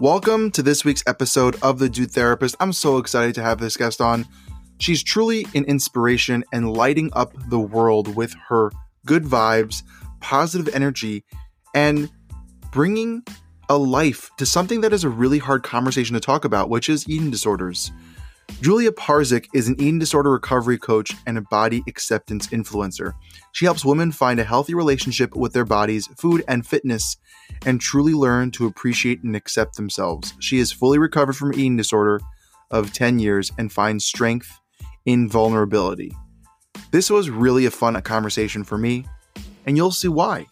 Welcome to this week's episode of The Dude Therapist. I'm so excited to have this guest on. She's truly an inspiration and lighting up the world with her good vibes, positive energy, and bringing a life to something that is a really hard conversation to talk about, which is eating disorders. Julia Parzyck is an eating disorder recovery coach and a body acceptance influencer. She helps women find a healthy relationship with their bodies, food, and fitness, and truly learn to appreciate and accept themselves. She is fully recovered from eating disorder of 10 years and finds strength in vulnerability. This was really a fun conversation for me, and you'll see why.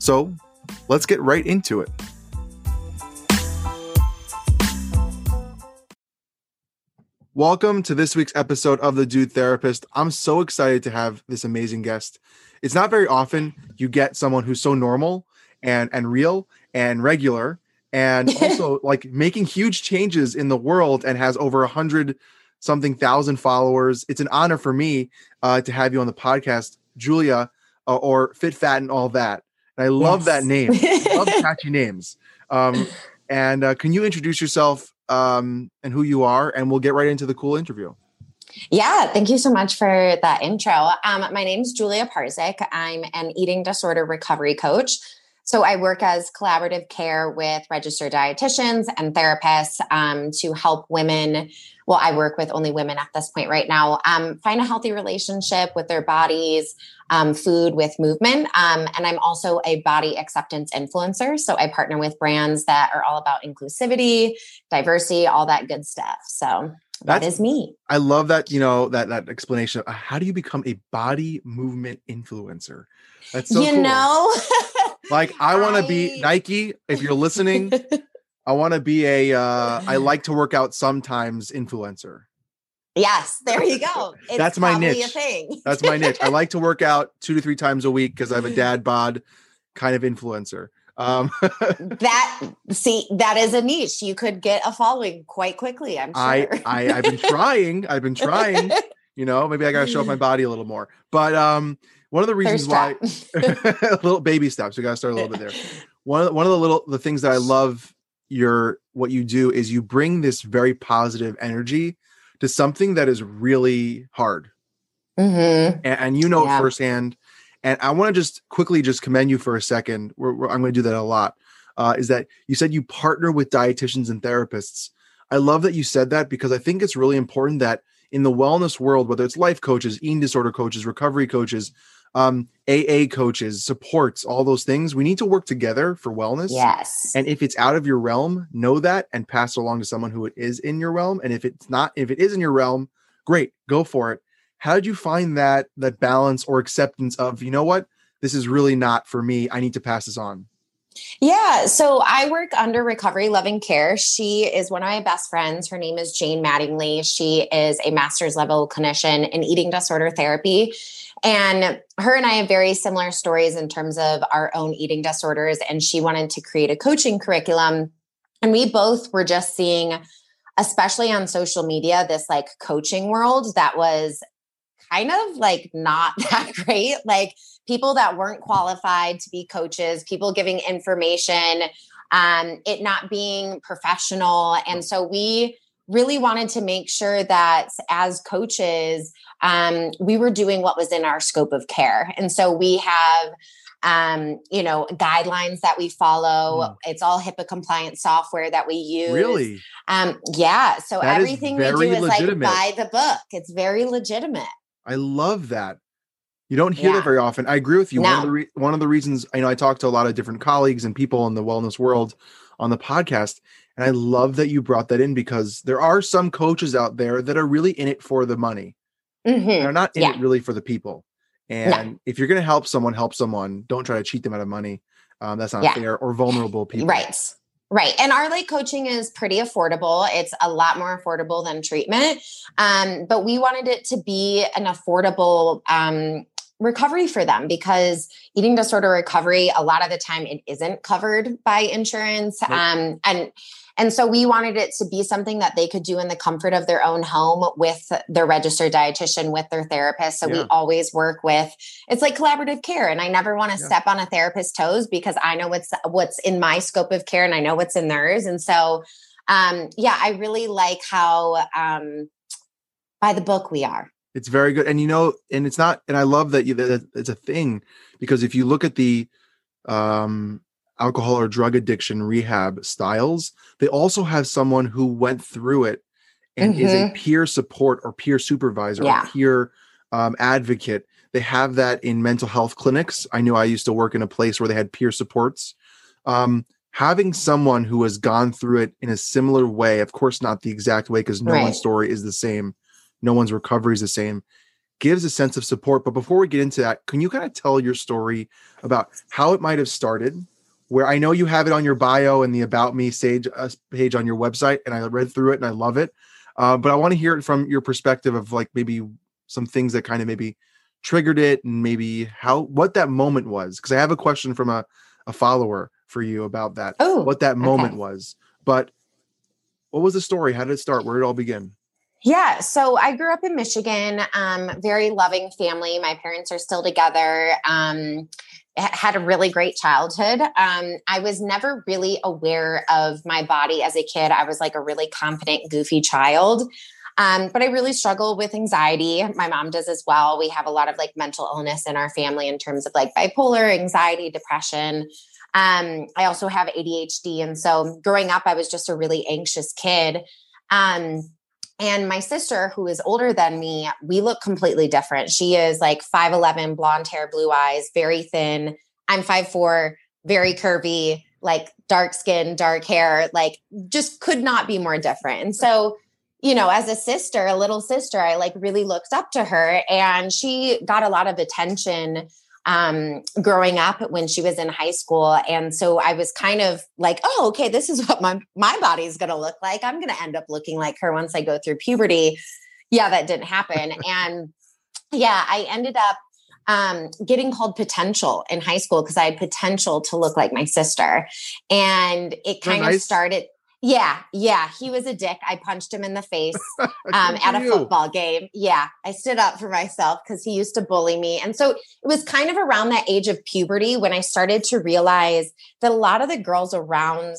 So, let's get right into it. Welcome to this week's episode of The Dude Therapist. I'm so excited to have this amazing guest. It's not very often you get someone who's so normal and and real and regular and also like making huge changes in the world and has over a hundred something thousand followers. It's an honor for me uh, to have you on the podcast, Julia, uh, or Fit Fat and all that. And I love yes. that name. I love catchy names. Um, and uh, can you introduce yourself um, and who you are, and we'll get right into the cool interview. Yeah, thank you so much for that intro. Um, my name is Julia Parzyck. I'm an eating disorder recovery coach. So I work as collaborative care with registered dietitians and therapists um, to help women. Well, I work with only women at this point right now. Um, find a healthy relationship with their bodies, um, food, with movement, um, and I'm also a body acceptance influencer. So I partner with brands that are all about inclusivity, diversity, all that good stuff. So That's, that is me. I love that. You know that that explanation. Of how do you become a body movement influencer? That's so you cool. know. Like I want to be Nike. If you're listening, I want to be a. Uh, I like to work out sometimes influencer. Yes, there you go. It's That's my niche. That's my niche. I like to work out two to three times a week because I have a dad bod kind of influencer. Um, that see that is a niche. You could get a following quite quickly. I'm sure. I, I I've been trying. I've been trying. You know, maybe I got to show off my body a little more. But um, one of the reasons why little baby steps, we got to start a little bit there. One of the, one of the little the things that I love your what you do is you bring this very positive energy to something that is really hard. Mm-hmm. And, and, you know yeah. firsthand. And I want to just quickly just commend you for a 2nd we're, we're, I'm going to do that a lot. Uh, is that you said you partner with dietitians and therapists. I love that you said that because I think it's really important that in the wellness world, whether it's life coaches, eating disorder coaches, recovery coaches, um, AA coaches, supports, all those things. We need to work together for wellness. Yes. And if it's out of your realm, know that and pass it along to someone who it is in your realm. And if it's not, if it is in your realm, great, go for it. How did you find that that balance or acceptance of, you know what, this is really not for me. I need to pass this on. Yeah, so I work under Recovery Loving Care. She is one of my best friends. Her name is Jane Mattingly. She is a master's level clinician in eating disorder therapy. And her and I have very similar stories in terms of our own eating disorders. And she wanted to create a coaching curriculum. And we both were just seeing, especially on social media, this like coaching world that was kind of like not that great. Like people that weren't qualified to be coaches, people giving information, um, it not being professional. And so we really wanted to make sure that as coaches, um, we were doing what was in our scope of care. And so we have um, you know, guidelines that we follow. Mm. It's all HIPAA compliant software that we use. Really? Um, yeah. So that everything we do is legitimate. like by the book. It's very legitimate. I love that. You don't hear yeah. that very often. I agree with you. No. One of the re- one of the reasons I know I talk to a lot of different colleagues and people in the wellness world on the podcast, and I love that you brought that in because there are some coaches out there that are really in it for the money. Mm-hmm. They're not in yeah. it really for the people. And no. if you're going to help someone, help someone. Don't try to cheat them out of money. Um, that's not yeah. fair or vulnerable people. Right. Right. And our like coaching is pretty affordable. It's a lot more affordable than treatment. Um, but we wanted it to be an affordable um, recovery for them because eating disorder recovery a lot of the time it isn't covered by insurance nope. um, and and so we wanted it to be something that they could do in the comfort of their own home with their registered dietitian with their therapist so yeah. we always work with it's like collaborative care and i never want to yeah. step on a therapist's toes because i know what's what's in my scope of care and i know what's in theirs and so um, yeah i really like how um, by the book we are it's very good, and you know, and it's not, and I love that you that it's a thing because if you look at the um, alcohol or drug addiction rehab styles, they also have someone who went through it and mm-hmm. is a mm-hmm. peer support or peer supervisor yeah. or peer um, advocate. They have that in mental health clinics. I knew I used to work in a place where they had peer supports. Um, having someone who has gone through it in a similar way, of course, not the exact way, because no right. one's story is the same, no one's recovery is the same gives a sense of support but before we get into that can you kind of tell your story about how it might have started where i know you have it on your bio and the about me sage uh, page on your website and i read through it and i love it. Uh, but i want to hear it from your perspective of like maybe some things that kind of maybe triggered it and maybe how what that moment was. Because i have a question from a, a follower for you about that oh what that moment okay. was. But what was the story? How did it start? Where did it all begin yeah, so I grew up in Michigan, um, very loving family. My parents are still together. Um, had a really great childhood. Um, I was never really aware of my body as a kid. I was like a really confident, goofy child. Um, but I really struggle with anxiety. My mom does as well. We have a lot of like mental illness in our family in terms of like bipolar, anxiety, depression. Um, I also have ADHD. And so growing up, I was just a really anxious kid. Um, and my sister, who is older than me, we look completely different. She is like 5'11, blonde hair, blue eyes, very thin. I'm 5'4, very curvy, like dark skin, dark hair, like just could not be more different. And so, you know, as a sister, a little sister, I like really looked up to her and she got a lot of attention um, growing up when she was in high school. And so I was kind of like, oh, okay, this is what my, my body is going to look like. I'm going to end up looking like her once I go through puberty. Yeah, that didn't happen. and yeah, I ended up um, getting called potential in high school because I had potential to look like my sister. And it kind nice. of started. Yeah, yeah, he was a dick. I punched him in the face um, at a football game. Yeah, I stood up for myself because he used to bully me. And so it was kind of around that age of puberty when I started to realize that a lot of the girls around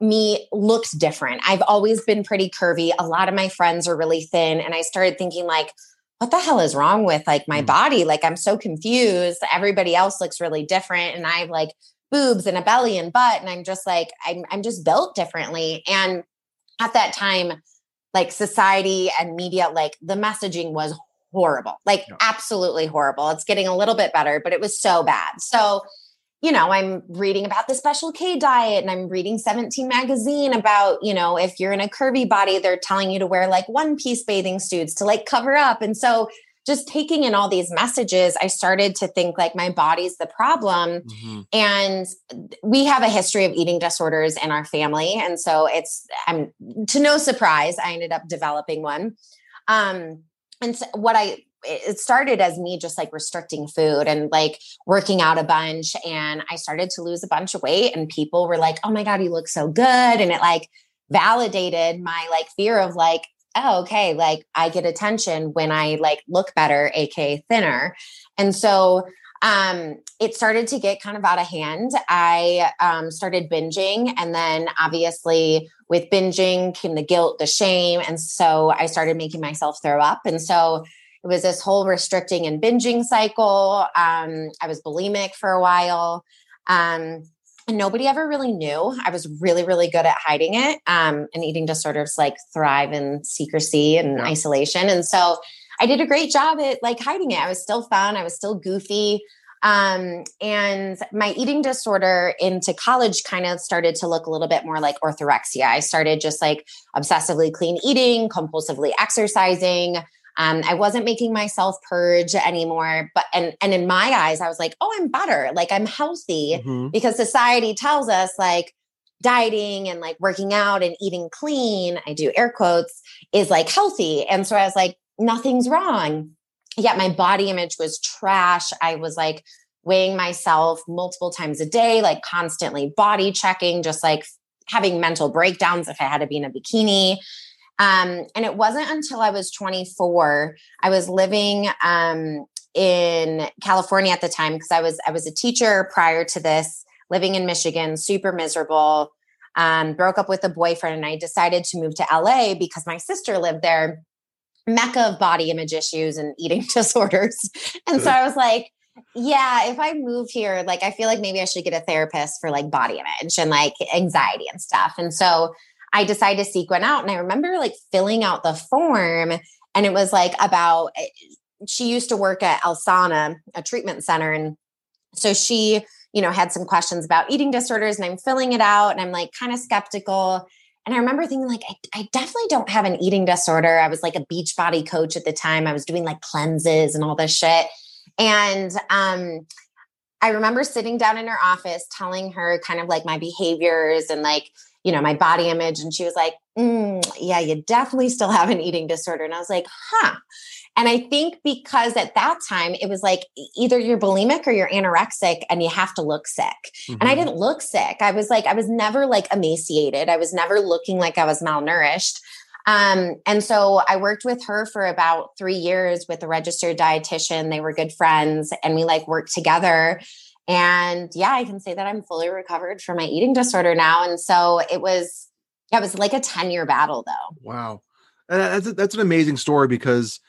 me looked different. I've always been pretty curvy. A lot of my friends are really thin. And I started thinking, like, what the hell is wrong with like my mm. body? Like, I'm so confused. Everybody else looks really different. And I've like boobs and a belly and butt and i'm just like i'm i'm just built differently. And at that time like society and media like the messaging was horrible like absolutely horrible. It's getting a little bit better but it was so bad. So you know i'm reading about the special k diet and i'm reading 17 magazine about you know if you're in a curvy body they're telling you to wear like one piece bathing suits to like cover up. And so just taking in all these messages, I started to think like my body's the problem. Mm-hmm. And we have a history of eating disorders in our family. And so it's, I'm to no surprise, I ended up developing one. Um, and so what I, it started as me just like restricting food and like working out a bunch. And I started to lose a bunch of weight, and people were like, oh my God, you look so good. And it like validated my like fear of like, oh, okay, like I get attention when I like look better, aka thinner. And so um, it started to get kind of out of hand. I um, started binging, and then obviously with binging came the guilt, the shame, and so I started making myself throw up. And so it was this whole restricting and binging cycle. Um, I was bulimic for a while. Um, and nobody ever really knew. I was really, really good at hiding it. Um, and eating disorders like thrive in secrecy and yeah. isolation. And so I did a great job at like hiding it. I was still fun. I was still goofy. Um, and my eating disorder into college kind of started to look a little bit more like orthorexia. I started just like obsessively clean eating, compulsively exercising, um, I wasn't making myself purge anymore. But and and in my eyes, I was like, oh, I'm better. Like I'm healthy mm-hmm. because society tells us like dieting and like working out and eating clean. I do air quotes is like healthy. And so I was like, nothing's wrong. yeah, my body image was trash. I was like weighing myself multiple times a day, like constantly body checking, just like having mental breakdowns if I had to be in a bikini. Um, and it wasn't until I was 24, I was living um, in California at the time because I was I was a teacher prior to this, living in Michigan, super miserable. Um, broke up with a boyfriend, and I decided to move to LA because my sister lived there, mecca of body image issues and eating disorders. And so I was like, yeah, if I move here, like I feel like maybe I should get a therapist for like body image and like anxiety and stuff. And so I decided to seek one out. And I remember like filling out the form, and it was like about eh, she used to work at Alsana, a treatment center. And so she, you know, had some questions about eating disorders, and I'm filling it out, and I'm like kind of skeptical. And I remember thinking, like, I, I, definitely don't have an eating disorder. I was like a Beachbody coach at the time. I was doing like cleanses and all this shit. And um, I remember sitting down in her office telling her kind of like my behaviors and like, you know, my body image. And she was like, mm, yeah, you definitely still have an eating disorder. And I was like, huh. And I think because at that time it was like either you're bulimic or you're anorexic and you have to look sick. Mm-hmm. And I mm-hmm. didn't look sick. I was like, I was never like emaciated. I was never looking like I was malnourished. Um, and so I worked with her for about three years with a registered dietitian. They were good friends and we like worked together. And yeah, I can say that I'm fully recovered from my eating disorder now. And so it was, yeah, it was like a 10 year battle though. Wow. And that's, that's an amazing story because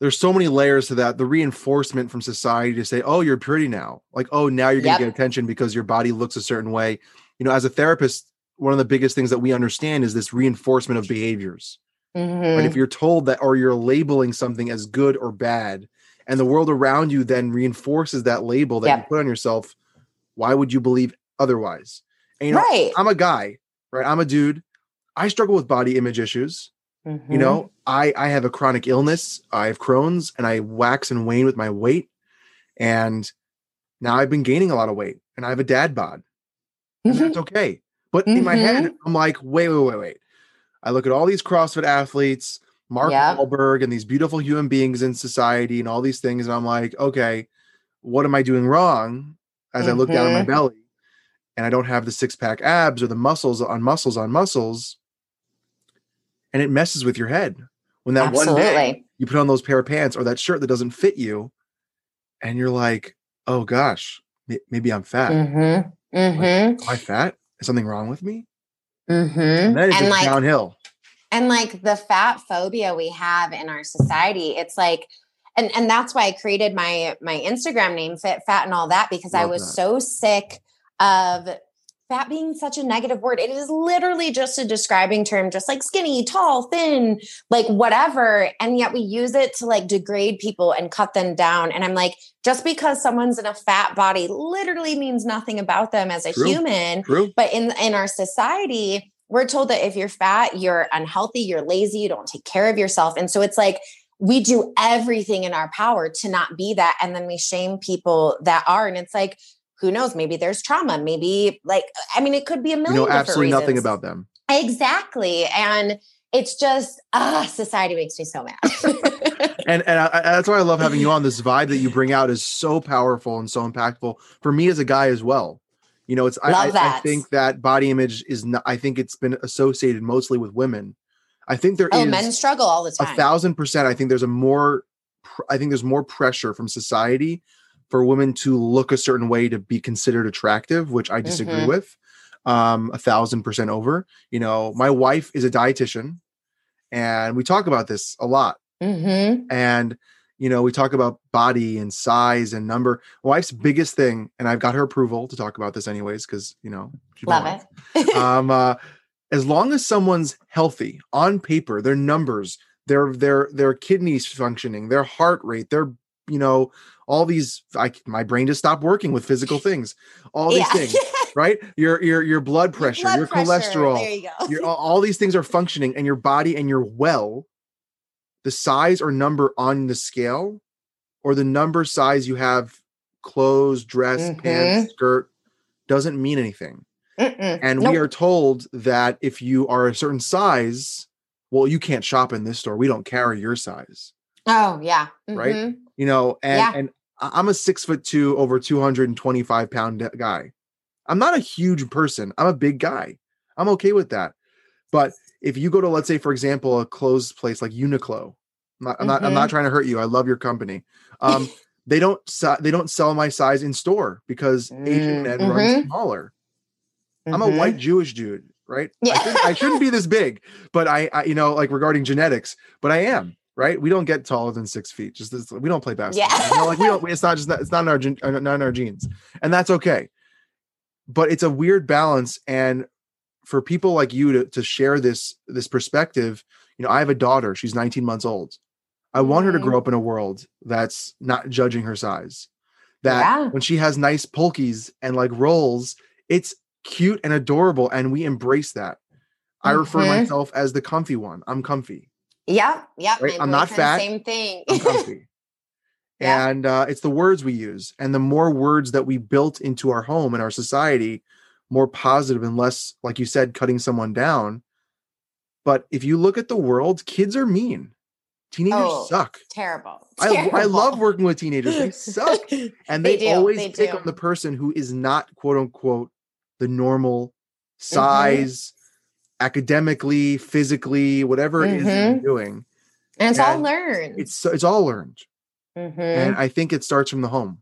there's so many layers to that. The reinforcement from society to say, oh, you're pretty now. Like, oh, now you're going to yep. get attention because your body looks a certain way. You know, as a therapist, one of the biggest things that we understand is this reinforcement of behaviors. Mm-hmm. Right? If you're told that, or you're labeling something as good or bad, and the world around you then reinforces that label that yep. you put on yourself, why would you believe otherwise? And, you know, right. I'm a guy, right? I'm a dude. I struggle with body image issues. Mm-hmm. You know, I I have a chronic illness. I have Crohn's, and I wax and wane with my weight. And now I've been gaining a lot of weight, and I have a dad bod. And mm-hmm. that's okay. But mm-hmm. in my head, mm-hmm. I'm like, wait, wait, wait, wait. I look at all these CrossFit athletes, Mark yep. Wahlberg, and these beautiful human beings in society, and all these things, and I'm like, okay, what am I doing wrong? As mm-hmm. I look down at my mm-hmm. belly, and I don't have the six pack abs or the muscles on muscles on muscles, and it messes with your head. When that Absolutely. one day you put on those pair of pants or that shirt that doesn't fit you, and you're like, oh gosh, maybe I'm fat. Mm-hmm. Mm-hmm. Like, am I fat? Is something wrong with me? Mm-hmm. And then and like, downhill. And like the fat phobia we have in our society, it's like, and and that's why I created my my Instagram name, Fit Fat, and all that because Love I was that. so sick of fat being such a negative word. It is literally just a describing term, just like skinny, tall, thin, like whatever. And yet we use it to like degrade people and cut them down. And I'm like, just because someone's in a fat body literally means nothing about them as a True. human. True. But in in our society, we're told that if you're fat, you're unhealthy, you're lazy, you don't take care of yourself. And so it's like we do everything in our power to not be that. And then we shame people that are. And it's like, who knows? Maybe there's trauma. Maybe like I mean, it could be a million. We know absolutely reasons. nothing about them. Exactly, and it's just ah, society makes me so mad. and and I, that's why I love having you on. This vibe that you bring out is so powerful and so impactful for me as a guy as well. You know, it's I, I, I, think that body image is not. I think it's been associated mostly with women. I think there oh, is men struggle all the time. A thousand percent. I think there's a more. I think there's more pressure from society for women to look a certain way to be considered attractive, which I disagree mm-hmm. with um, a thousand percent over. You know, my wife is a dietitian and we talk about this a lot. Mm-hmm. And, you know, we talk about body and size and number. My wife's biggest thing, and I've got her approval to talk about this anyways, because, you know, love it. um, uh, as long as someone's healthy on paper, their numbers, their their their kidneys functioning, their heart rate, their you know all these I, my brain just stopped working with physical things all these yeah. things right your your your blood pressure blood your pressure. cholesterol you your, all these things are functioning and your body and your well the size or number on the scale or the number size you have clothes dress mm-hmm. pants skirt doesn't mean anything Mm-mm. and nope. we are told that if you are a certain size well you can't shop in this store we don't carry your size Oh yeah. Right? Mhm. You know, and Yeah. and I'm a six foot two, over 225 pound guy. I'm not a huge person. I'm a big guy. I'm okay with that. But if you go to, let's say, for example, a closed place like Uniqlo, I'm not, I'm not, I'm Mm-hmm. not trying to hurt you. I love your company. Um, they don't they don't sell my size in store because Asian Mm, men run mhm. smaller. I'm a white Jewish dude, right? I, Yeah. shouldn't, I shouldn't be this big, but I, I, you know, like regarding genetics, but I am, right? We don't get taller than six feet. Just this, we don't play basketball. Yeah. You know, like we don't. It's not just it's not in our uh, not in our genes, and that's okay. But it's a weird balance, and for people like you to to share this this perspective, you know, I have a daughter. She's 19 months old. I want her to Mhm. grow up in a world that's not judging her size. That Yeah. when she has nice polkies and like rolls, it's cute and adorable, and we embrace that. I refer Mhm. myself as the comfy one. I'm comfy. Yep. Yep. Right, I'm not fat. Same thing. I'm comfy. Yeah. And uh, it's the words we use, and the more words that we built into our home and our society, more positive and less, like you said, cutting someone down. But if you look at the world, kids are mean. Teenagers Oh, suck. Terrible. I, I love working with teenagers. They suck. And they, They do, always they pick do. on the person who is not quote unquote the normal Mm-hmm. size, academically, physically, whatever it is you're Mhm. doing. and it's all learned. It's it's all learned. Mhm. And I think it starts from the home.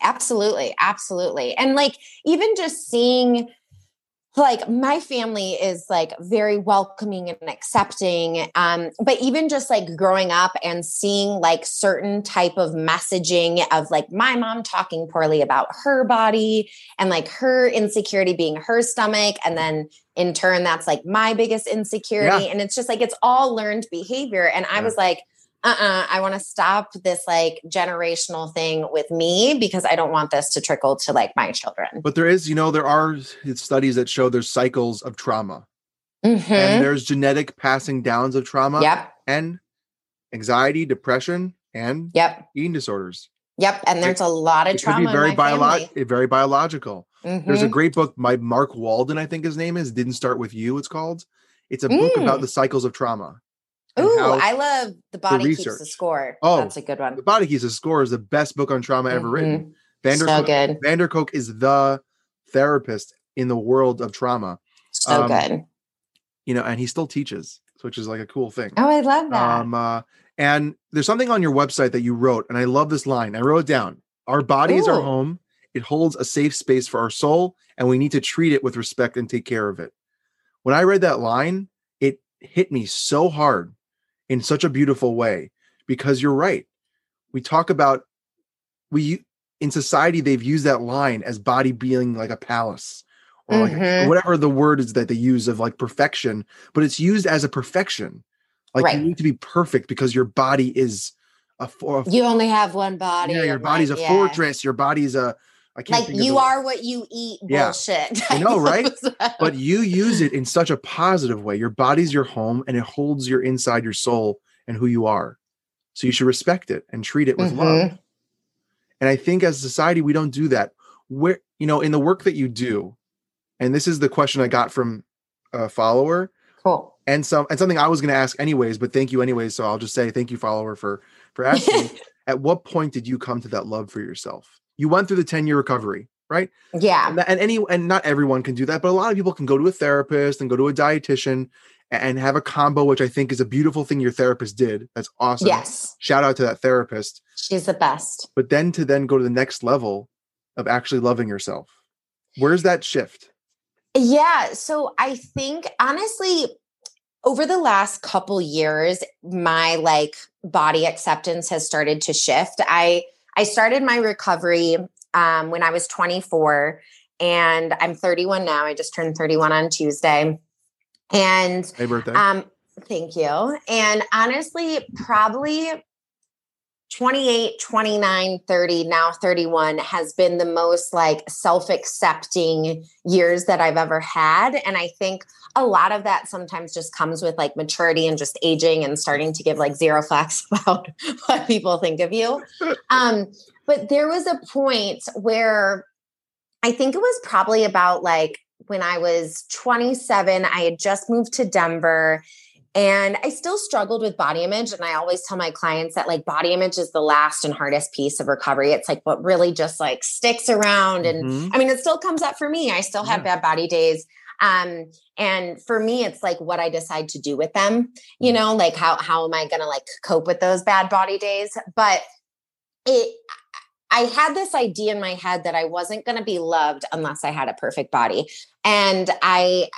Absolutely. Absolutely. And like, even just seeing, like, my family is like very welcoming and accepting. Um, but even just like growing up and seeing like certain type of messaging of like my mom talking poorly about her body and like her insecurity being her stomach. And then in turn, that's like my biggest insecurity. And it's just like, it's all learned behavior. And I was like, uh-uh, I want to stop this like generational thing with me because I don't want this to trickle to like my children. But there is, you know, there are studies that show there's cycles of trauma. Mhm. And there's genetic passing downs of trauma Yep. and anxiety, depression, and Yep. eating disorders. Yep. And there's a lot of It could be very biolo- family. very biological. There's a Mhm. great book by Mark Walden, I think his name is. Didn't start with you. It's called. It's a book about Mm. the cycles of trauma. Ooh, I love the body keeps the score. Oh, that's a good one. the Body Keeps the Score is the best book on trauma ever written. Vander Mm-hmm. So good. van der Kolk is the therapist in the world of trauma. So um, good. You know, and he still teaches, which is like a cool thing. Oh, I love that. Um, uh, and there's something on your website that you wrote, and I love this line. I wrote it down. Our body is our home. It holds a safe space for our soul, and we need to treat it with respect and take care of it. When I read that line, it hit me so hard in such a beautiful way because you're right. We talk about we in society they've used that line as body being like a palace or like Mhm. whatever the word is that they use of like perfection, but it's used as a perfection. Like Right. you need to be perfect because your body is a, for, you only have one body. yeah, your and, body's a yeah. fortress. Your body's a I can't Like you are what you eat Yeah. bullshit. I know, right? but you use it in such a positive way. Your body's your home and it holds your inside your soul and who you are. So you should respect it and treat it with love. Mhm. And I think as a society, we don't do that. Where, you know, in the work that you do, and this is the question I got from a follower Cool. and some and something I was going to ask anyways, but thank you anyways. So I'll just say thank you, follower, for for asking. At what point did you come to that love for yourself? You went through the 10 year recovery, right? Yeah. and, and any and not everyone can do that but a lot of people can go to a therapist and go to a dietitian and have a combo which i think is a beautiful thing your therapist did that's awesome Yes. shout out to that therapist She's the best. but then to then go to the next level of actually loving yourself where's that shift Yeah. So I think honestly, over the last couple years, my like body acceptance has started to shift. I I started my recovery um, when I was 24, and I'm 31 now. I just turned 31 on Tuesday, and hey birthday um, thank you. And honestly, probably 28, 29, 30, now 31 has been the most like self accepting years that I've ever had. And I think a lot of that sometimes just comes with like maturity and just aging and starting to give like zero fucks about what people think of you. Um, but there was a point where I think it was probably about like when I was 27, I had just moved to Denver And I still struggled with body image. And I always tell my clients that like body image is the last and hardest piece of recovery. It's like what really just like sticks around. And mm-hmm. I mean, it still comes up for me. I still have yeah. bad body days. Um, and for me, it's like what I decide to do with them, you mm. know, like how how am I gonna like cope with those bad body days? But it I had this idea in my head that I wasn't going to be loved unless I had a perfect body. And I,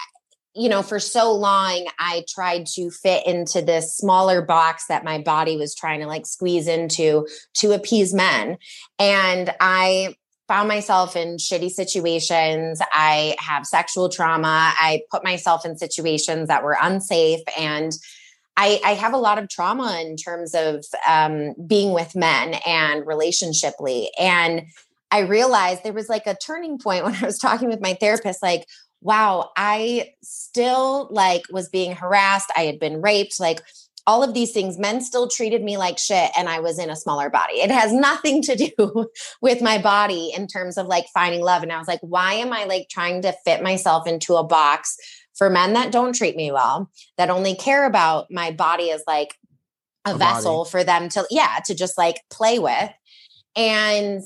you know, for so long, I tried to fit into this smaller box that my body was trying to like squeeze into to appease men. And I found myself in shitty situations. I have sexual trauma. I put myself in situations that were unsafe. And I, I, have a lot of trauma in terms of um, being with men and relationshiply. And I realized there was like a turning point when I was talking with my therapist, like, wow, I still like was being harassed. I had been raped, like all of these things. Men still treated me like shit, and I was in a smaller body. It has nothing to do with my body in terms of like finding love. And I was like, why am I like trying to fit myself into a box for men that don't treat me well, that only care about my body as like a, a vessel body. for them to, yeah, to just like play with. And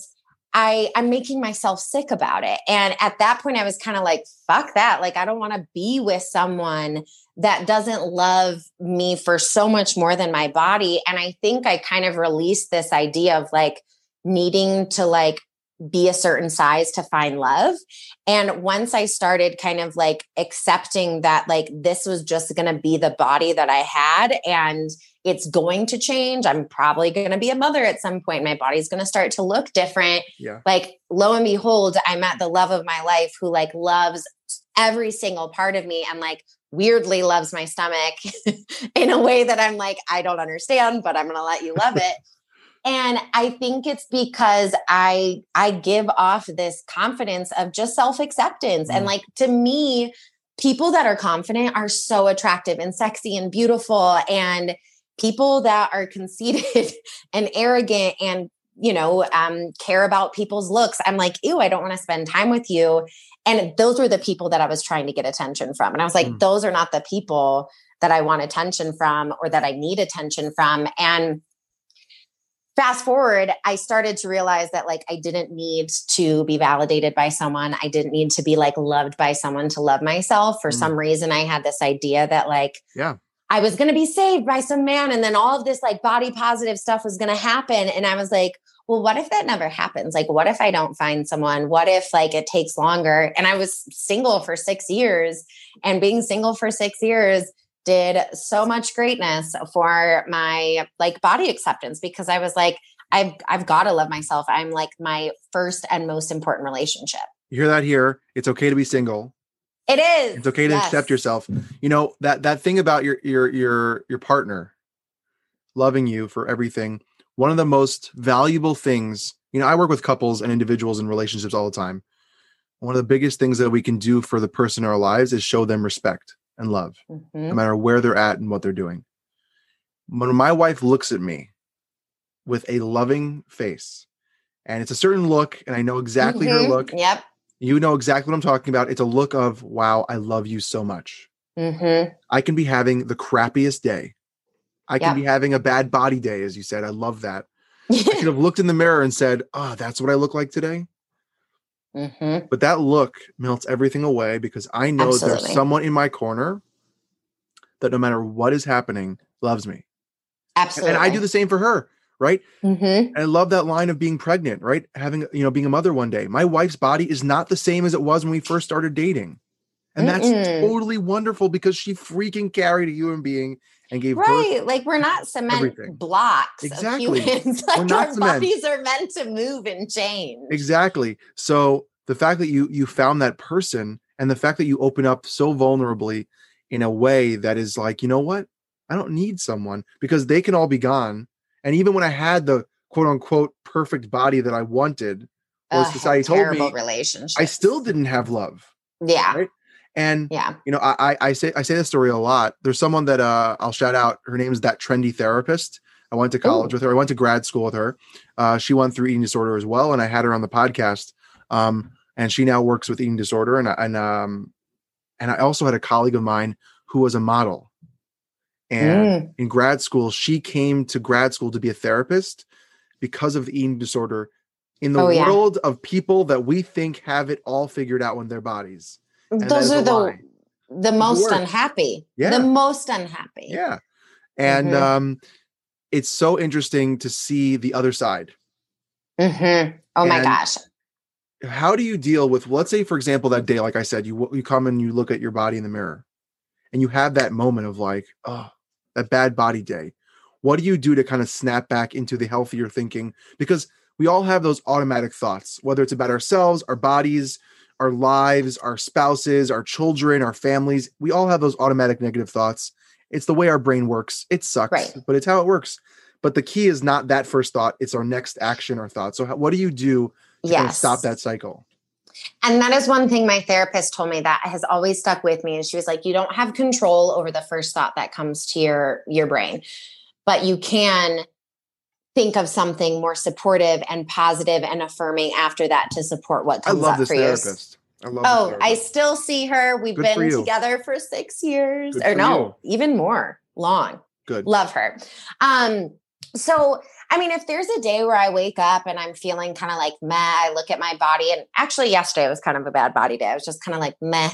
I I'm making myself sick about it. And at that point I was kind of like fuck that. Like I don't want to be with someone that doesn't love me for so much more than my body and I think I kind of released this idea of like needing to like be a certain size to find love. And once I started kind of like accepting that, like, this was just going to be the body that I had and it's going to change. I'm probably going to be a mother at some point. My body's going to start to look different. Yeah. Like, lo and behold, I met the love of my life who like loves every single part of me and like weirdly loves my stomach in a way that I'm like, I don't understand, but I'm going to let you love it and i think it's because i i give off this confidence of just self-acceptance mm. and like to me people that are confident are so attractive and sexy and beautiful and people that are conceited and arrogant and you know um, care about people's looks i'm like ew i don't want to spend time with you and those were the people that i was trying to get attention from and i was like mm. those are not the people that i want attention from or that i need attention from and fast forward i started to realize that like i didn't need to be validated by someone. I didn't need to be like loved by someone to love myself. For mm. some reason i had this idea that like yeah. I was going to be saved by some man and then all of this like body positive stuff was going to happen. And i was like well what if that never happens? Like what if i don't find someone? What if like it takes longer? And i was single for 6 years and being single for 6 years did so much greatness for my like body acceptance because I was like, I've I've got to love myself. I'm like my first and most important relationship. You hear that here? It's okay to be single. It is. It's okay to yes. accept yourself. You know that that thing about your your your your partner loving you for everything. One of the most valuable things, you know, I work with couples and individuals in relationships all the time. One of the biggest things that we can do for the person in our lives is show them respect and love, mm-hmm. no matter where they're at and what they're doing. When my wife looks at me with a loving face, and it's a certain look, and I know exactly mm-hmm. her look. Yep. You know exactly what I'm talking about. It's a look of, wow, I love you so much. Mm-hmm. I can be having the crappiest day. I can yep. be having a bad body day, as you said. I love that. I could have looked in the mirror and said, oh, that's what I look like today. Mm-hmm. But that look melts everything away because I know Absolutely. there's someone in my corner that no matter what is happening, loves me. Absolutely. And I do the same for her, right? Mm-hmm. I love that line of being pregnant, right? Having, you know, being a mother one day. My wife's body is not the same as it was when we first started dating. And that's Mm-mm. totally wonderful because she freaking carried a human being and gave right. Like we're not cement everything. blocks. Exactly. like we're not our cement. bodies are meant to move and change. Exactly. So the fact that you you found that person and the fact that you open up so vulnerably in a way that is like, you know what? I don't need someone because they can all be gone. And even when I had the quote unquote perfect body that I wanted, or society told me, I still didn't have love. Yeah. Right? And yeah, you know, I I say I say this story a lot. There's someone that uh, I'll shout out. Her name is that trendy therapist. I went to college Ooh. with her. I went to grad school with her. Uh, she went through eating disorder as well, and I had her on the podcast. Um, and she now works with eating disorder. And and um, and I also had a colleague of mine who was a model, And Mm. in grad school, she came to grad school to be a therapist because of the eating disorder in the Oh, yeah. world of people that we think have it all figured out with their bodies. And Those are the lie. the most unhappy. Yeah. The most unhappy. Yeah. And Mhm. um, it's so interesting to see the other side. hmm Oh my gosh. How do you deal with, let's say, for example, that day, like I said, you you come and you look at your body in the mirror, and you have that moment of like, oh, that bad body day. What do you do to kind of snap back into the healthier thinking? Because we all have those automatic thoughts, whether it's about ourselves, our bodies, our lives, our spouses, our children, our families. We all have those automatic negative thoughts. It's the way our brain works. It sucks, Right. but it's how it works. But the key is not that first thought; it's our next action or thought. So, how, what do you do to kind of stop that cycle? And that is one thing my therapist told me that has always stuck with me. And she was like, you don't have control over the first thought that comes to your your brain, but you can think of something more supportive and positive and affirming after that to support what I comes love up this for you. I love. this Oh, I still see her. We've Good been you. together for six years, Good or for no, even more long. good. Love her. Um, so I mean, if there's a day where I wake up and I'm feeling kind of like meh, I look at my body, and actually yesterday was kind of a bad body day. I was just kind of like meh.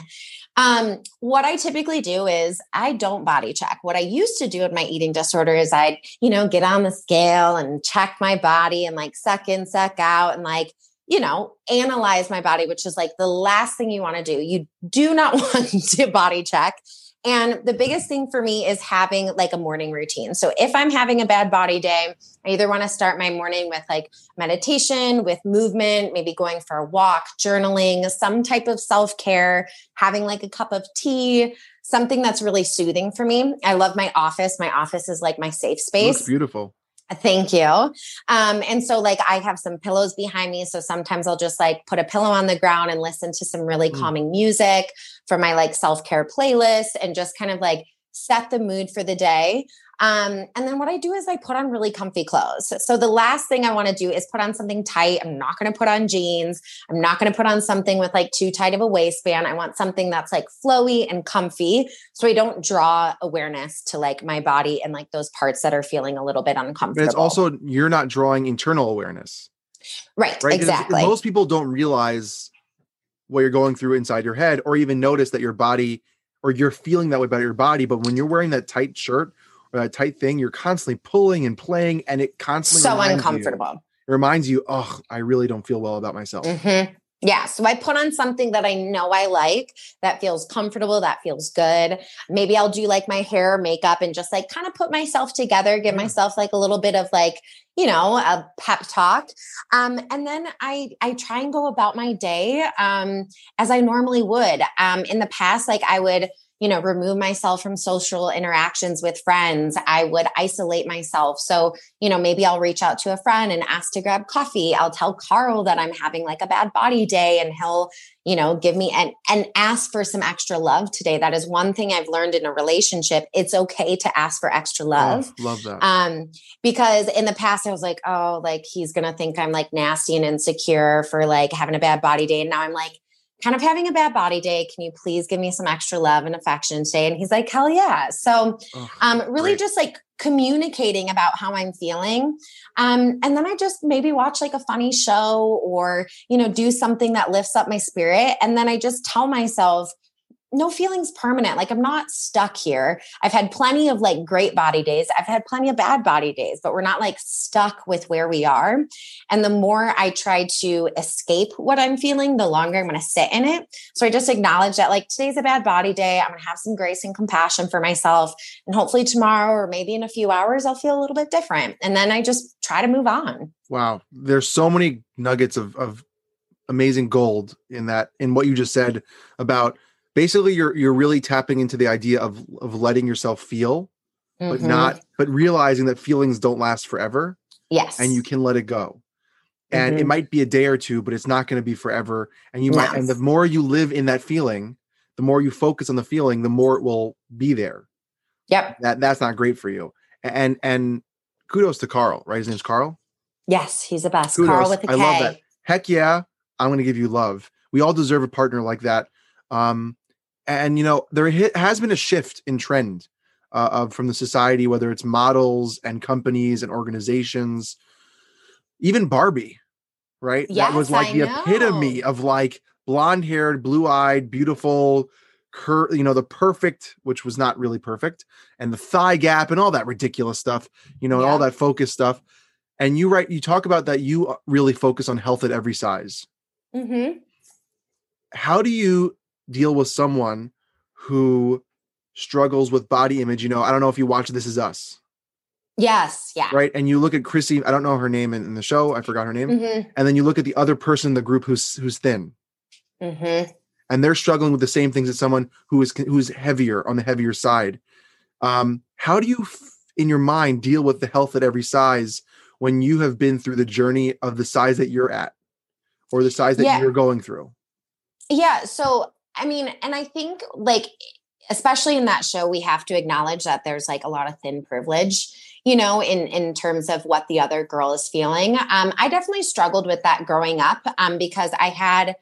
Um, what I typically do is I don't body check. What I used to do with my eating disorder is I'd, you know, get on the scale and check my body and like suck in, suck out, and like, you know, analyze my body, which is like the last thing you want to do. You do not want to body check. And the biggest thing for me is having like a morning routine. So if I'm having a bad body day, I either want to start my morning with like meditation, with movement, maybe going for a walk, journaling, some type of self care, having like a cup of tea, something that's really soothing for me. I love my office. My office is like my safe Looks space. beautiful. Thank you. Um, and so like I have some pillows behind me. So sometimes I'll just like put a pillow on the ground and listen to some really Mm. calming music for my like self-care playlist and just kind of like set the mood for the day. Um, and then what I do is I put on really comfy clothes. So the last thing I want to do is put on something tight. I'm not going to put on jeans. I'm not going to put on something with like too tight of a waistband. I want something that's like flowy and comfy so I don't draw awareness to like my body and like those parts that are feeling a little bit uncomfortable. But it's also you're not drawing internal awareness, right, right? exactly. Most people don't realize what you're going through inside your head, or even notice that your body or you're feeling that way about your body. But when you're wearing that tight shirt or that tight thing, you're constantly pulling and playing, and it constantly so reminds you- uncomfortable. it reminds you, oh, I really don't feel well about myself. Mhm. Yeah. So I put on something that I know I like that feels comfortable, that feels good. Maybe I'll do like my hair, makeup, and just like kind of put myself together, give Yeah. myself like a little bit of like, you know, a pep talk. Um, and then I I try and go about my day um as I normally would. Um, in the past, like I would you know remove myself from social interactions with friends. I would isolate myself. So you know maybe i'll reach out to a friend and ask to grab coffee. I'll tell carl that i'm having like a bad body day and he'll you know give me and and ask for some extra love today. That is one thing i've learned in a relationship. It's okay to ask for extra love. Oh, love that. um because in the past i was like oh like he's gonna think i'm like nasty and insecure for like having a bad body day. And now i'm like kind of having a bad body day can you please give me some extra love and affection today? And he's like hell yeah. So Ugh, um really great. just like communicating about how i'm feeling. Um and then i just maybe watch like a funny show or you know do something that lifts up my spirit. And then i just tell myself no feelings permanent. Like I'm not stuck here. I've had plenty of like great body days. I've had plenty of bad body days, but we're not like stuck with where we are. And the more I try to escape what I'm feeling, the longer I'm going to sit in it. So I just acknowledge that like today's a bad body day. I'm going to have some grace and compassion for myself. And hopefully tomorrow or maybe in a few hours, I'll feel a little bit different. And then I just try to move on. Wow, there's so many nuggets of of amazing gold in that in what you just said about basically you're you're really tapping into the idea of of letting yourself feel but Mhm. not but realizing that feelings don't last forever yes. and you can let it go and it Mhm. might be a day or two but it's not going to be forever and you might and the more you live in that feeling the more you focus on the feeling the more it will be there Yep. that that's not great for you and and kudos to carl right his name's carl Yes. He's the best. Kudos. Carl with a K. I love that. heck yeah i'm going to give you love we all deserve a partner like that um and you know there has been a shift in trend uh, of from the society, whether it's models and companies and organizations, even Barbie, right? Yes, that was like I the epitome of like blonde haired, blue eyed, beautiful, cur- you know, the perfect, which was not really perfect, and the thigh gap and all that ridiculous stuff, you know, and all that focus stuff. And you write, you talk about that you uh, really focus on health at every size. mm-hmm. How do you deal with someone who struggles with body image? You know, I don't know if you watch This Is Us, Yes. Yeah. right? And you look at Chrissy, I don't know her name in, in the show, I forgot her name. Mhm. And then you look at the other person in the group who's who's thin. Mhm. and they're struggling with the same things as someone who is who's heavier on the heavier side. Um, how do you, f- in your mind, deal with the health at every size when you have been through the journey of the size that you're at, or the size that Yeah. you're going through? Yeah. So, I mean, and I think like, especially in that show, we have to acknowledge that there's like a lot of thin privilege, you know, in in terms of what the other girl is feeling. Um, I definitely struggled with that growing up um, because I had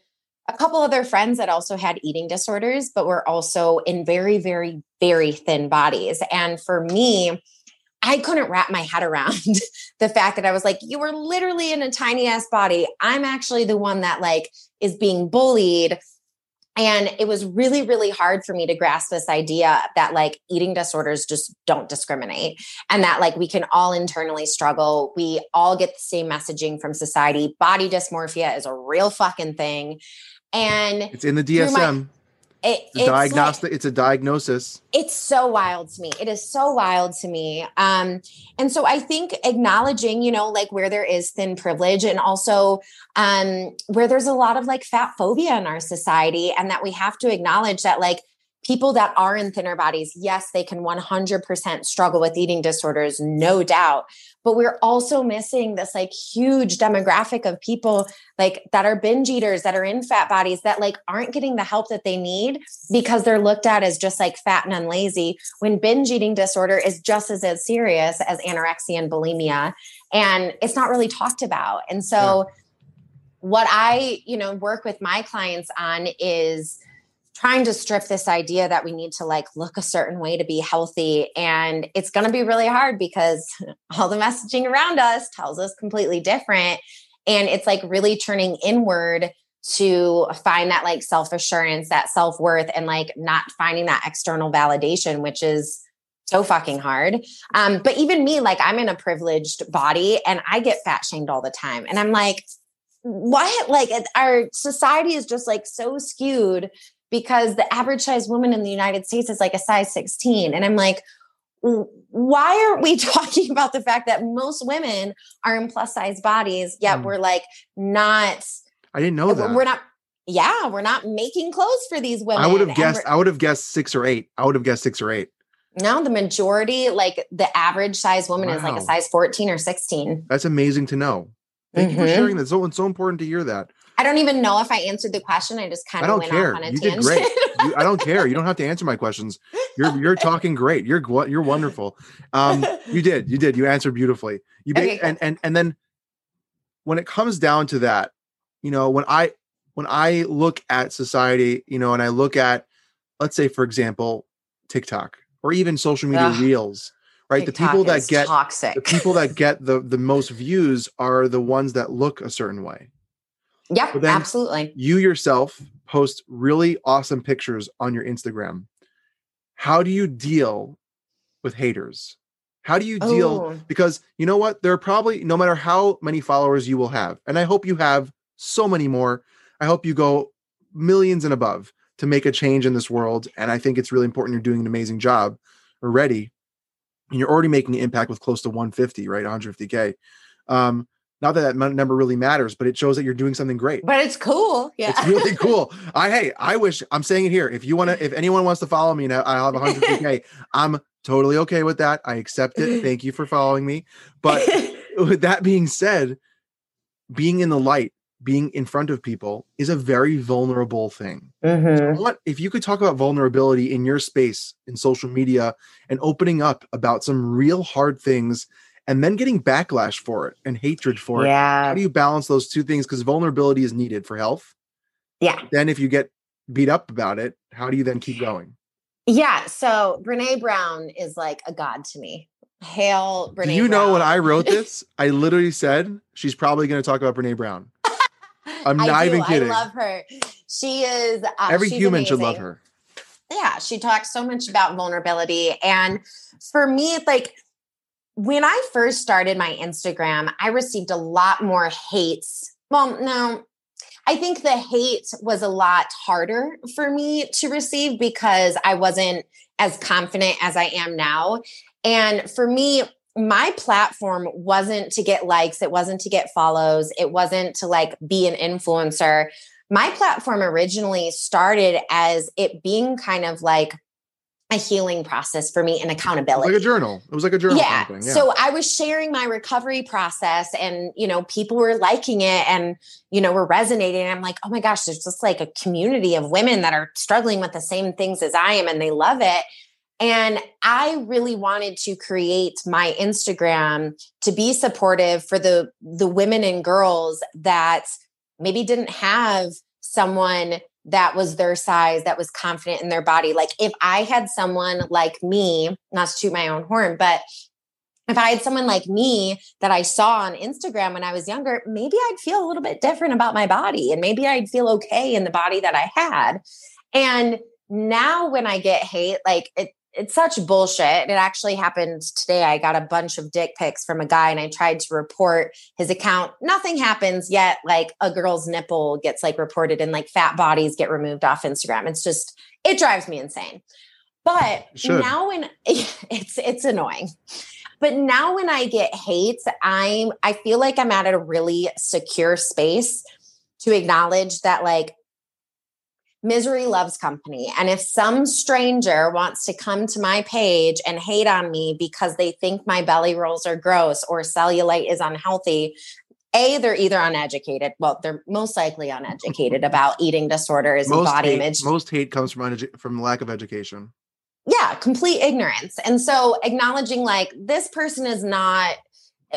a couple other friends that also had eating disorders, but were also in very, very, very thin bodies. And for me, I couldn't wrap my head around the fact that I was like, you were literally in a tiny ass body. I'm actually the one that like is being bullied. And it was really, really hard for me to grasp this idea that like eating disorders just don't discriminate and that like we can all internally struggle. We all get the same messaging from society. Body dysmorphia is a real fucking thing. And It's in the Through my- DSM. It, It's a it's like- it's a diagnosis. it's so wild to me it is so wild to me um and so i think acknowledging you know like where there is thin privilege and also um where there's a lot of like fat phobia in our society and that we have to acknowledge that like people that are in thinner bodies yes they can 100% struggle with eating disorders no doubt but we're also missing this like huge demographic of people like that are binge eaters that are in fat bodies that like aren't getting the help that they need because they're looked at as just like fat and unlazy when binge eating disorder is just as, as serious as anorexia and bulimia and it's not really talked about and so what i you know work with my clients on is trying to strip this idea that we need to like look a certain way to be healthy and it's going to be really hard because all the messaging around us tells us completely different and it's like really turning inward to find that like self assurance, that self worth, and like not finding that external validation, which is so fucking hard. Um, but even me, like I'm in a privileged body and I get fat shamed all the time. And I'm like, what? Like our society is just like so skewed because the average size woman in the United States is like a size 16. And I'm like, why aren't we talking about the fact that most women are in plus size bodies, yet Mm. we're like not I didn't know that. we're not yeah we're not making clothes for these women I would have guessed. I would have guessed six or eight. I would have guessed six or eight. no the majority like the average size woman is like a size 14 or 16 That's amazing to know. Thank you for sharing that. So it's so important to hear that. I don't even know if i answered the question i just kind of went care. off on a You did tangent great. You, I don't care. You don't have to answer my questions. You're you're talking great. You're you're wonderful. Um, you did. You did. You answered beautifully. You Okay, cool. and and and then when it comes down to that, you know, when I when I look at society, you know, and I look at, let's say, for example, TikTok or even social media Ugh. reels, right? the people that get toxic the people that get the the most views are the ones that look a certain way. Yeah absolutely You yourself post really awesome pictures on your Instagram. How do you deal with haters? How do you deal Oh. because you know what? There are probably no matter how many followers you will have, and I hope you have so many more. I hope you go millions and above to make a change in this world. And I think it's really important. You're doing an amazing job already. And you're already making an impact with close to 150, right? 150K. Um, not that that number really matters, but it shows that you're doing something great. but it's cool yeah It's really cool. I hey, I wish I'm saying it here. If you want to, if anyone wants to follow me, now I'll have 150k. I'm totally okay with that. I accept it. Thank you for following me. But with that being said, being in the light, being in front of people is a very vulnerable thing. Mhm. What if you could talk about vulnerability in your space in social media and opening up about some real hard things and then getting backlash for it and hatred for it? yeah How do you balance those two things? Because vulnerability is needed for health yeah then if you get beat up about it how do you then keep going Yeah. So Brene Brown is like a god to me. Hail Brene Do you Brown. know when I wrote this? I literally said she's probably going to talk about Brene Brown. I'm not do. even kidding. I love her. She is uh, Every human should love her. Yeah, she talks so much about vulnerability. And for me, it's like when I first started my Instagram, I received a lot more hates. Well, no, I think the hate was a lot harder for me to receive because I wasn't as confident as I am now. And for me, my platform wasn't to get likes, it wasn't to get follows, it wasn't to like be an influencer. My platform originally started as it being kind of like a healing process for me and accountability like a journal. It was like a journal yeah. kind of thing. Yeah. So I was sharing my recovery process and, you know, people were liking it and, you know, were resonating. And I'm like, oh my gosh, there's just like a community of women that are struggling with the same things as I am and they love it. And I really wanted to create my Instagram to be supportive for the the women and girls that maybe didn't have someone that was their size, that was confident in their body. Like if I had someone like me, not to toot my own horn, but if I had someone like me that I saw on Instagram when I was younger, maybe I'd feel a little bit different about my body and maybe I'd feel okay in the body that I had. And now when I get hate, like it, it's such bullshit. It actually happened today. I got a bunch of dick pics from a guy and I tried to report his account. Nothing happens yet. Like a girl's nipple gets like reported and like fat bodies get removed off Instagram. It's just, it drives me insane. But should. now when it's it's annoying. But now when I get hate, I'm I feel like I'm at a really secure space to acknowledge that like misery loves company. And if some stranger wants to come to my page and hate on me because they think my belly rolls are gross or cellulite is unhealthy, A, they're either uneducated. Well, they're most likely uneducated about eating disorders and body hate, image. most hate comes from unedu- from lack of education. yeah, complete ignorance. And so acknowledging like this person is not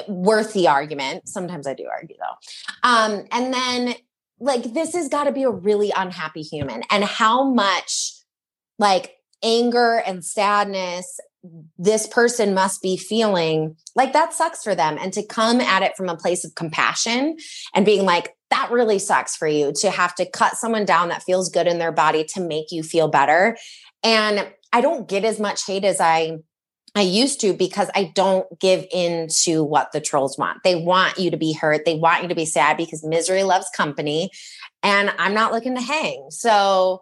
worth the argument. Sometimes I do argue though. Um, and then like this has got to be a really unhappy human. And how much like anger and sadness this person must be feeling like that sucks for them and to come at it from a place of compassion and being like that really sucks for you to have to cut someone down that feels good in their body to make you feel better and i don't get as much hate as i I used to because I don't give in to what the trolls want. They want you to be hurt. They want you to be sad because misery loves company. And I'm not looking to hang. So,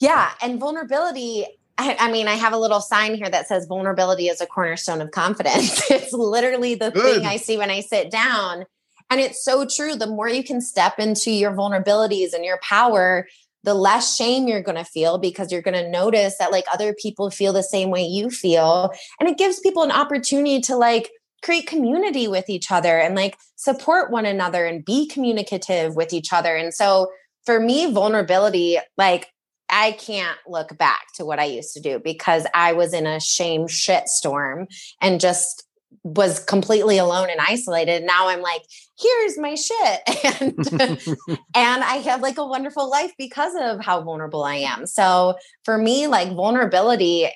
yeah. And vulnerability, I, I mean, I have a little sign here that says vulnerability is a cornerstone of confidence. it's literally the Good. thing I see when I sit down. And it's so true. The more you can step into your vulnerabilities and your power, the less shame you're going to feel because you're going to notice that like other people feel the same way you feel. And it gives people an opportunity to like create community with each other and like support one another and be communicative with each other. And so for me, vulnerability, like I can't look back to what I used to do because I was in a shame shitstorm and just was completely alone and isolated. Now I'm like, here's my shit. And and I have like a wonderful life because of how vulnerable I am. So for me, like vulnerability,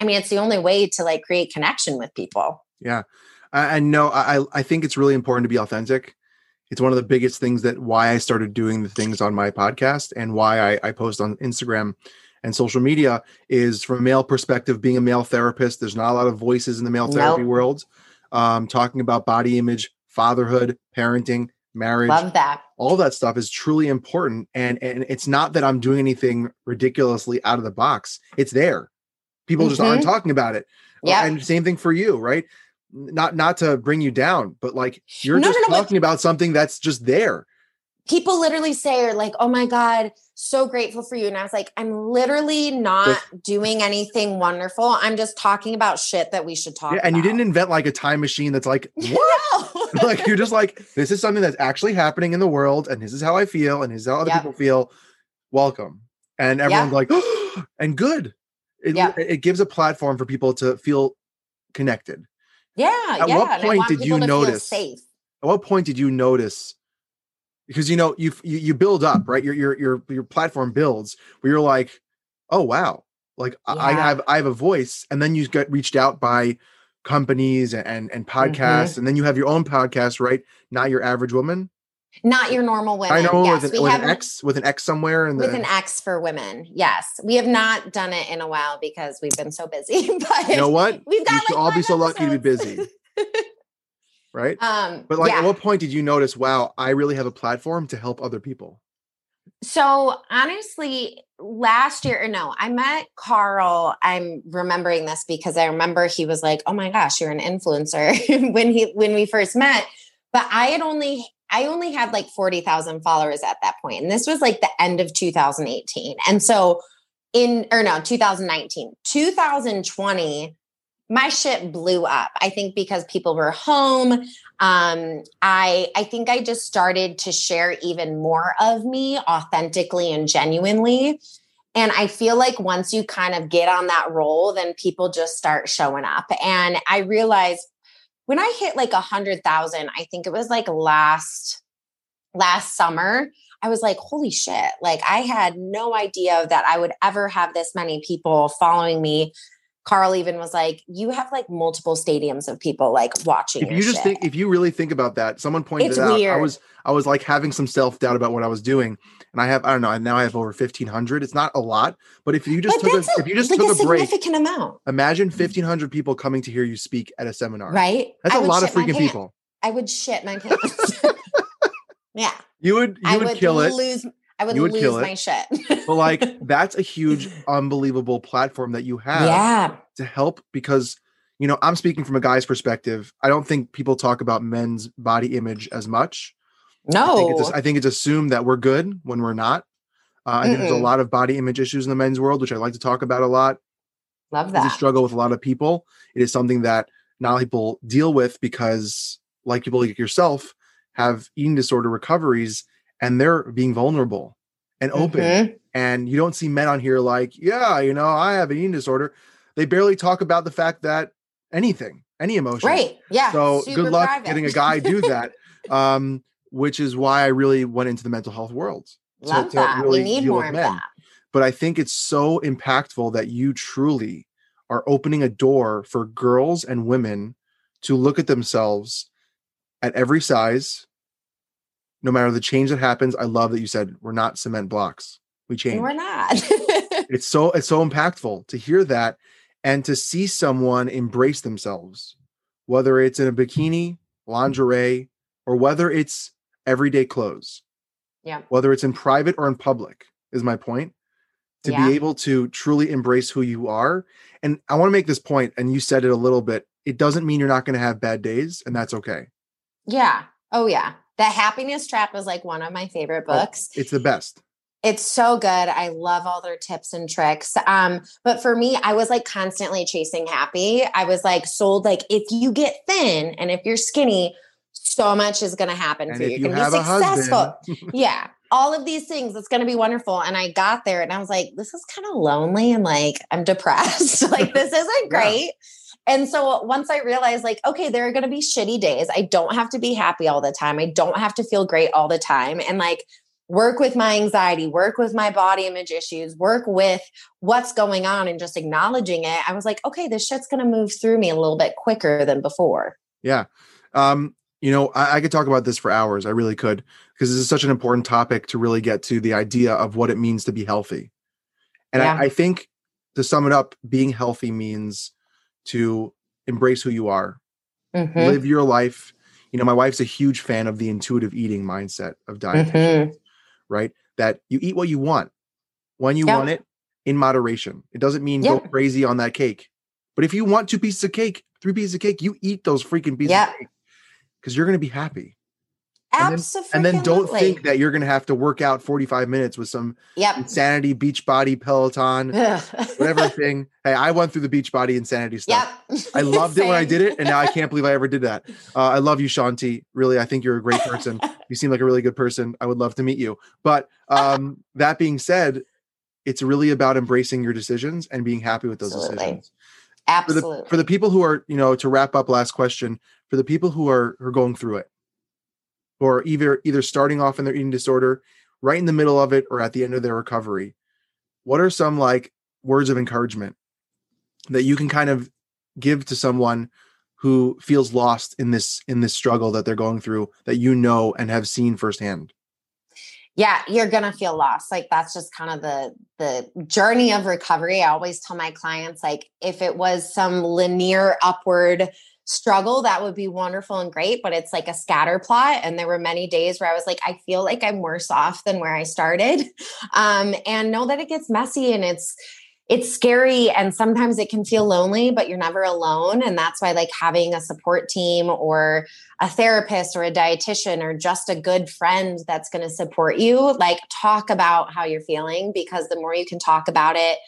I mean, it's the only way to like create connection with people. Yeah. I, I know I I think it's really important to be authentic. It's one of the biggest things that why I started doing the things on my podcast and why I, I post on Instagram and social media is from a male perspective, being a male therapist, there's not a lot of voices in the male therapy Nope. world um, talking about body image, fatherhood, parenting, marriage, Love that. all that stuff is truly important. And and it's not that I'm doing anything ridiculously out of the box. It's there. People just aren't talking about it. Well, Yeah. And same thing for you, right? Not not to bring you down, but like you're No, just no, no, talking about something that's just there. People literally say, are like, oh my God, so grateful for you. And I was like, I'm literally not doing anything wonderful. I'm just talking about shit that we should talk Yeah, and you didn't invent like a time machine that's like what? No. like you're just like this is something that's actually happening in the world, and this is how I feel, and this is how other Yep. people feel. Welcome, and everyone's like, and good. It, Yep. it gives a platform for people to feel connected. yeah. At yeah. what point did you people to feel notice- safe? At what point did you notice? Because you know you you, you build up right. Your your your your platform builds where you're like, oh wow, Like yeah. I have I have a voice, and then you get reached out by companies and and podcasts, mm-hmm. and then you have your own podcast, right? Not your average woman. Not your normal women. I know yes, with, an, with an X with an X somewhere the with an X for women. Yes, we have not done it in a while because we've been so busy. But you know what? We've got you like all be so lucky to be busy. right? Um, but like, yeah. at what point did you notice? Wow, I really have a platform to help other people. So honestly, last year or no, I met Carl. I'm remembering this because I remember he was like, "Oh my gosh, you're an influencer" when he when we first met. But I had only I only had like 40,000 followers at that point. And this was like the end of 2018. And so in, or no, 2019, 2020, my shit blew up. I think because people were home. Um, I I think I just started to share even more of me authentically and genuinely. And I feel like once you kind of get on that roll, then people just start showing up. And I realized when I hit like a hundred thousand, I think it was like last last summer, I was like, holy shit. Like I had no idea that I would ever have this many people following me. Carl even was like, "You have like multiple stadiums of people like watching." If you just shit. think, if you really think about that, someone pointed it's it out. Weird. I was, I was like having some self doubt about what I was doing, and I have, I don't know, now I have over fifteen hundred. It's not a lot, but if you just but took, a, if you just like took a, a break, significant amount. Imagine mm-hmm. fifteen hundred people coming to hear you speak at a seminar. Right, that's I a lot of freaking people. I would shit my pants. yeah, you would, you would, would kill it. I would, would lose my shit. but like that's a huge, unbelievable platform that you have yeah. to help because you know, I'm speaking from a guy's perspective. I don't think people talk about men's body image as much. No. I think it's, I think it's assumed that we're good when we're not. Uh, I think there's a lot of body image issues in the men's world, which I like to talk about a lot. Love that. We struggle with a lot of people. It is something that not people deal with because, like people like yourself, have eating disorder recoveries and they're being vulnerable and open. Mm-hmm. And you don't see men on here like, yeah, you know, I have an eating disorder. They barely talk about the fact that anything, any emotion. Right. Yeah. So good luck private. getting a guy do that. um, which is why I really went into the mental health world. Love to, that. really we need more of men. that. But I think it's so impactful that you truly are opening a door for girls and women to look at themselves at every size, no matter the change that happens. I love that you said we're not cement blocks. We change. We're not. it's so it's so impactful to hear that and to see someone embrace themselves, whether it's in a bikini, lingerie, or whether it's everyday clothes. Yeah. Whether it's in private or in public is my point. To yeah. be able to truly embrace who you are. And I want to make this point, and you said it a little bit. It doesn't mean you're not going to have bad days, and that's okay. Yeah. Oh, yeah. The Happiness Trap is like one of my favorite oh, books. Oh, it's the best. It's so good. I love all their tips and tricks. Um, but for me, I was like constantly chasing happy. I was like sold like if you get thin and if you're skinny, so much is going to happen and for you. You're going to be successful. yeah. All of these things, it's going to be wonderful. And I got there and I was like, this is kind of lonely and like I'm depressed. like, this isn't great. Yeah. And so once I realized, like, okay, there are going to be shitty days. I don't have to be happy all the time. I don't have to feel great all the time. And like, work with my anxiety, work with my body image issues, work with what's going on and just acknowledging it. I was like, okay, this shit's going to move through me a little bit quicker than before. Yeah. Um, you know, I, I could talk about this for hours. I really could, because this is such an important topic to really get to the idea of what it means to be healthy. And yeah. I, I think to sum it up, being healthy means to embrace who you are, mm-hmm. live your life. You know, my wife's a huge fan of the intuitive eating mindset of diet, mm-hmm. right? That you eat what you want when you yep. want it in moderation. It doesn't mean yep. go crazy on that cake. But if you want two pieces of cake, three pieces of cake, you eat those freaking pieces yep. of cake because you're going to be happy. Absolutely. And then, and then, don't think that you're going to have to work out 45 minutes with some yep. insanity Beachbody Peloton, whatever thing. Hey, I went through the Beachbody insanity stuff. Yep. I loved it when I did it. And now I can't believe I ever did that. Uh, I love you, Shaun T. Really, I think you're a great person. you seem like a really good person. I would love to meet you. But um, that being said, it's really about embracing your decisions and being happy with those Absolutely. decisions. Absolutely. For the, for the people who are, you know, to wrap up last question, for the people who are, who are going through it, or either either starting off in their eating disorder, right in the middle of it, or at the end of their recovery, what are some like words of encouragement that you can kind of give to someone who feels lost in this in this struggle that they're going through that you know and have seen firsthand? Yeah you're gonna feel lost. Like that's just kind of the the journey of recovery. I always tell my clients like if it was some linear upward struggle that would be wonderful and great but it's like a scatter plot and there were many days where i was like i feel like i'm worse off than where i started. Um, and know that it gets messy and it's it's scary and sometimes it can feel lonely but you're never alone and that's why like having a support team or a therapist or a dietitian or just a good friend that's going to support you like talk about how you're feeling because the more you can talk about it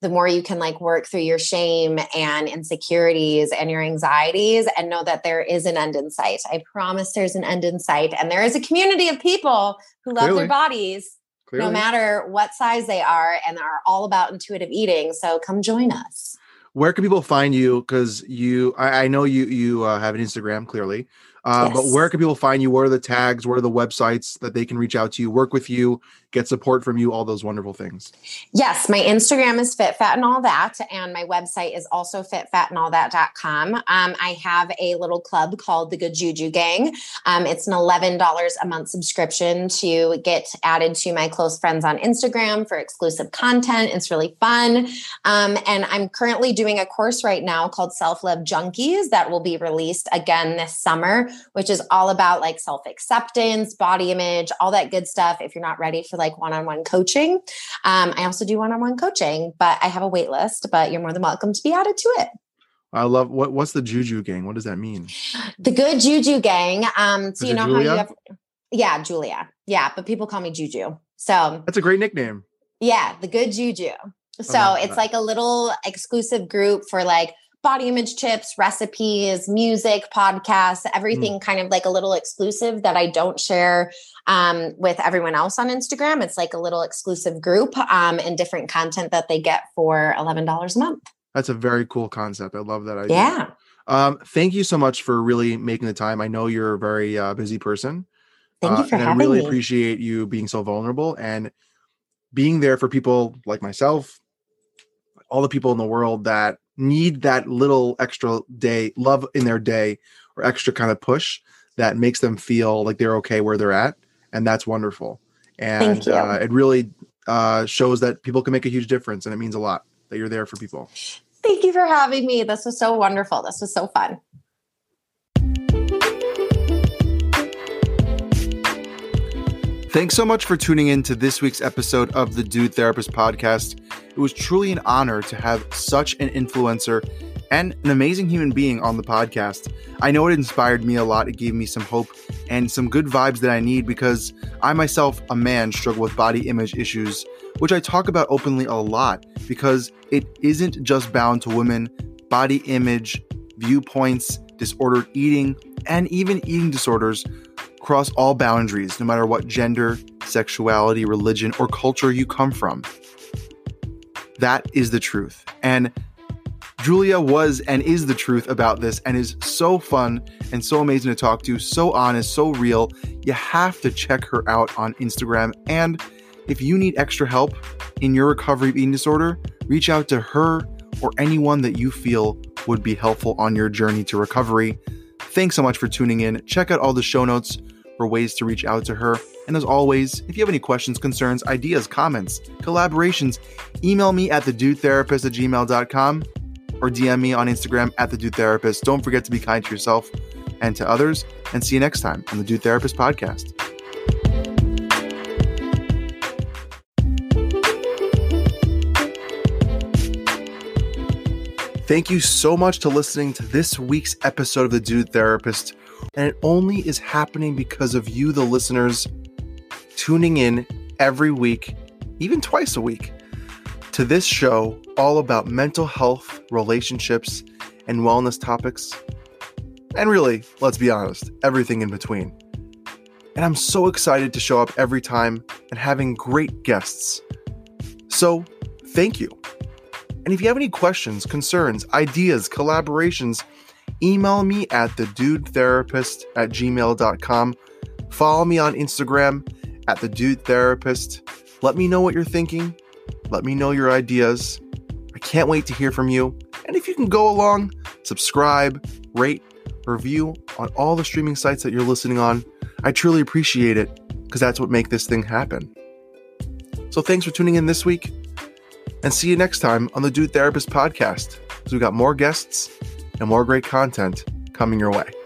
the more you can like work through your shame and insecurities and your anxieties and know that there is an end in sight. I promise there's an end in sight. And there is a community of people who love Clearly. their bodies Clearly. no matter what size they are and are all about intuitive eating. So come join us. Where can people find you? Because you, I, I, know you you uh, have an Instagram clearly. Uh, yes. But where can people find you? What are the tags? What are the websites that they can reach out to you, work with you, get support from you, all those wonderful things? Yes, my Instagram is fit, fat, and all that. And my website is also fitfatandallthat.com. Um, I have a little club called the Good Juju Gang. Um, it's an $11 a month subscription to get added to my close friends on Instagram for exclusive content. It's really fun. Um, and I'm currently doing a course right now called Self Love Junkies that will be released again this summer which is all about like self acceptance, body image, all that good stuff. If you're not ready for like one on one coaching, um, I also do one on one coaching, but I have a wait list, but you're more than welcome to be added to it. I love what what's the Juju gang? What does that mean? The good Juju gang. Um, so is you know Julia? how you have yeah, Julia. Yeah, but people call me Juju. So that's a great nickname. Yeah, the good Juju. So it's like a little exclusive group for like body image tips, recipes, music, podcasts, everything mm. kind of like a little exclusive that I don't share um, with everyone else on Instagram. It's like a little exclusive group um, and different content that they get for $11 a month. That's a very cool concept. I love that idea. Yeah. Um, thank you so much for really making the time. I know you're a very uh, busy person. Thank you uh, for and having I really me. appreciate you being so vulnerable and being there for people like myself, all the people in the world that need that little extra day love in their day or extra kind of push that makes them feel like they're okay where they're at and that's wonderful. And uh, it really uh, shows that people can make a huge difference and it means a lot that you're there for people. Thank you for having me. This was so wonderful. This was so fun Thanks so much for tuning in to this week's episode of the Dude Therapist podcast. It was truly an honor to have such an influencer and an amazing human being on the podcast. I know it inspired me a lot. It gave me some hope and some good vibes that I need because I myself, a man, struggle with body image issues, which I talk about openly a lot because it isn't just bound to women. Body image, viewpoints, disordered eating, and even eating disorders cross all boundaries, no matter what gender, sexuality, religion, or culture you come from. That is the truth. And Julia was and is the truth about this and is so fun and so amazing to talk to, so honest, so real. You have to check her out on Instagram. And if you need extra help in your recovery eating disorder, reach out to her or anyone that you feel would be helpful on your journey to recovery. Thanks so much for tuning in. Check out all the show notes for ways to reach out to her. And as always, if you have any questions, concerns, ideas, comments, collaborations, email me at thedudetherapist at gmail.com or DM me on Instagram at thedudetherapist. Don't forget to be kind to yourself and to others. And see you next time on the Dude Therapist podcast. Thank you so much to listening to this week's episode of The Dude Therapist. And it only is happening because of you, the listeners, tuning in every week, even twice a week, to this show all about mental health, relationships, and wellness topics. And really, let's be honest, everything in between. And I'm so excited to show up every time and having great guests. So, thank you. And if you have any questions, concerns, ideas, collaborations, email me at the dude therapist at gmail.com. Follow me on Instagram at the dude therapist. Let me know what you're thinking. Let me know your ideas. I can't wait to hear from you. And if you can go along, subscribe, rate, review on all the streaming sites that you're listening on, I truly appreciate it because that's what make this thing happen. So thanks for tuning in this week and see you next time on the Dude Therapist podcast because we got more guests and more great content coming your way.